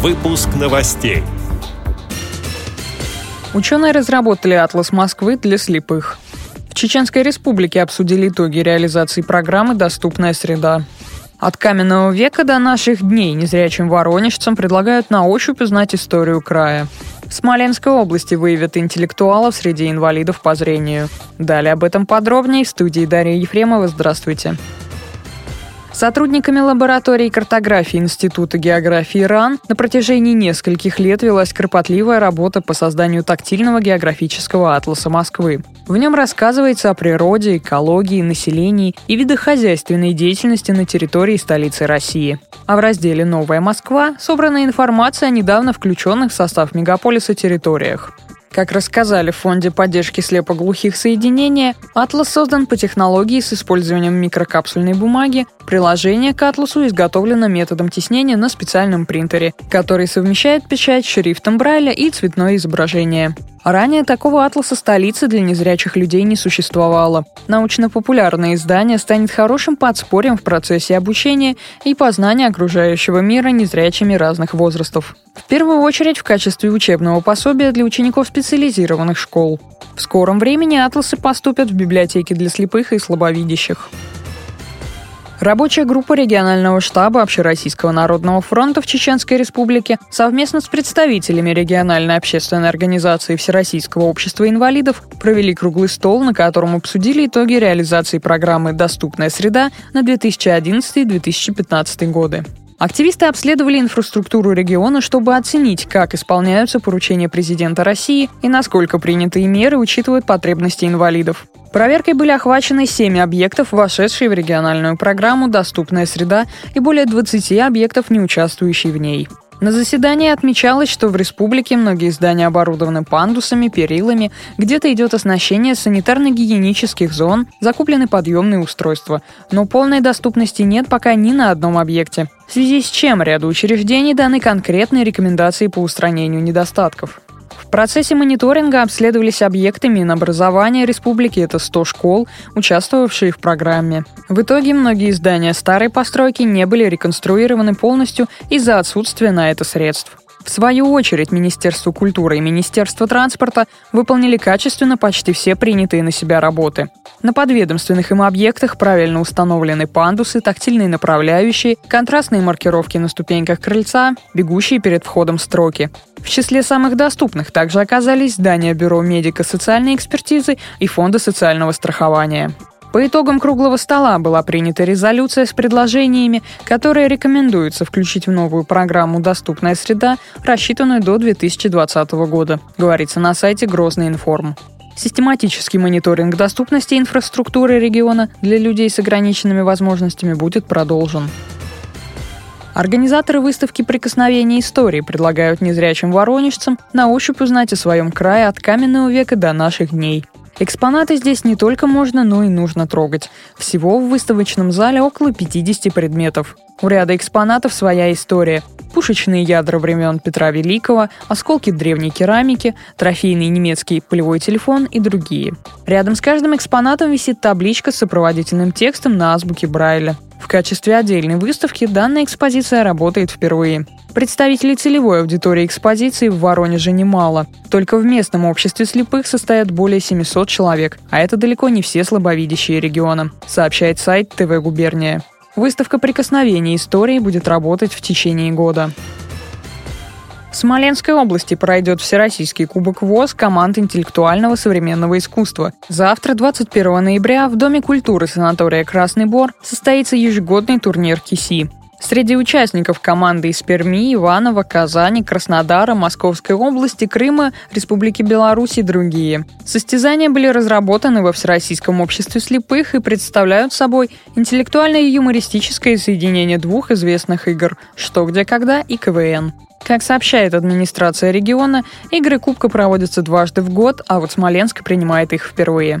Выпуск новостей. Ученые разработали атлас Москвы для слепых. В Чеченской Республике обсудили итоги реализации программы «Доступная среда». От каменного века до наших дней незрячим воронежцам предлагают на ощупь узнать историю края. В Смоленской области выявят интеллектуалов среди инвалидов по зрению. Далее об этом подробнее в студии Дарья Ефремова. Здравствуйте. Сотрудниками лаборатории картографии Института географии РАН на протяжении нескольких лет велась кропотливая работа по созданию тактильного географического атласа Москвы. В нем рассказывается о природе, экологии, населении и видах хозяйственной деятельности на территории столицы России. А в разделе «Новая Москва» собрана информация о недавно включенных в состав мегаполиса территориях. Как рассказали в Фонде поддержки слепоглухих соединения, «Атлас» создан по технологии с использованием микрокапсульной бумаги. Приложение к «Атласу» изготовлено методом теснения на специальном принтере, который совмещает печать с шрифтом Брайля и цветное изображение. Ранее такого атласа столицы для незрячих людей не существовало. Научно-популярное издание станет хорошим подспорьем в процессе обучения и познания окружающего мира незрячими разных возрастов. В первую очередь в качестве учебного пособия для учеников специализированных школ. В скором времени атласы поступят в библиотеки для слепых и слабовидящих. Рабочая группа регионального штаба Общероссийского народного фронта в Чеченской Республике совместно с представителями региональной общественной организации Всероссийского общества инвалидов провели круглый стол, на котором обсудили итоги реализации программы «Доступная среда» на 2011-2015 годы. Активисты обследовали инфраструктуру региона, чтобы оценить, как исполняются поручения президента России и насколько принятые меры учитывают потребности инвалидов. Проверкой были охвачены 7 объектов, вошедшие в региональную программу «Доступная среда» и более 20 объектов, не участвующие в ней. На заседании отмечалось, что в республике многие здания оборудованы пандусами, перилами, где-то идет оснащение санитарно-гигиенических зон, закуплены подъемные устройства. Но полной доступности нет пока ни на одном объекте, в связи с чем ряду учреждений даны конкретные рекомендации по устранению недостатков. В процессе мониторинга обследовались объекты Минобразования республики, это 100 школ, участвовавшие в программе. В итоге многие здания старой постройки не были реконструированы полностью из-за отсутствия на это средств. В свою очередь, Министерство культуры и Министерство транспорта выполнили качественно почти все принятые на себя работы. На подведомственных им объектах правильно установлены пандусы, тактильные направляющие, контрастные маркировки на ступеньках крыльца, бегущие перед входом строки. В числе самых доступных также оказались здания Бюро медико-социальной экспертизы и Фонда социального страхования. По итогам круглого стола была принята резолюция с предложениями, которые рекомендуется включить в новую программу «Доступная среда», рассчитанную до 2020 года, говорится на сайте Грозный информ. Систематический мониторинг доступности инфраструктуры региона для людей с ограниченными возможностями будет продолжен. Организаторы выставки «Прикосновение истории» предлагают незрячим воронежцам на ощупь узнать о своем крае от каменного века до наших дней – Экспонаты здесь не только можно, но и нужно трогать. Всего в выставочном зале около 50 предметов. У ряда экспонатов своя история. Пушечные ядра времен Петра Великого, осколки древней керамики, трофейный немецкий полевой телефон и другие. Рядом с каждым экспонатом висит табличка с сопроводительным текстом на азбуке Брайля. В качестве отдельной выставки данная экспозиция работает впервые. Представителей целевой аудитории экспозиции в Воронеже немало. Только в местном обществе слепых состоят более 700 человек, а это далеко не все слабовидящие региона, сообщает сайт ТВ Губерния. Выставка прикосновений истории будет работать в течение года. В Смоленской области пройдет Всероссийский кубок ВОЗ команд интеллектуального современного искусства. Завтра, 21 ноября, в Доме культуры санатория «Красный Бор» состоится ежегодный турнир КИСИ. Среди участников команды из Перми, Иванова, Казани, Краснодара, Московской области, Крыма, Республики Беларусь и другие. Состязания были разработаны во Всероссийском обществе слепых и представляют собой интеллектуальное и юмористическое соединение двух известных игр «Что, где, когда» и КВН. Как сообщает администрация региона, игры Кубка проводятся дважды в год, а вот Смоленск принимает их впервые.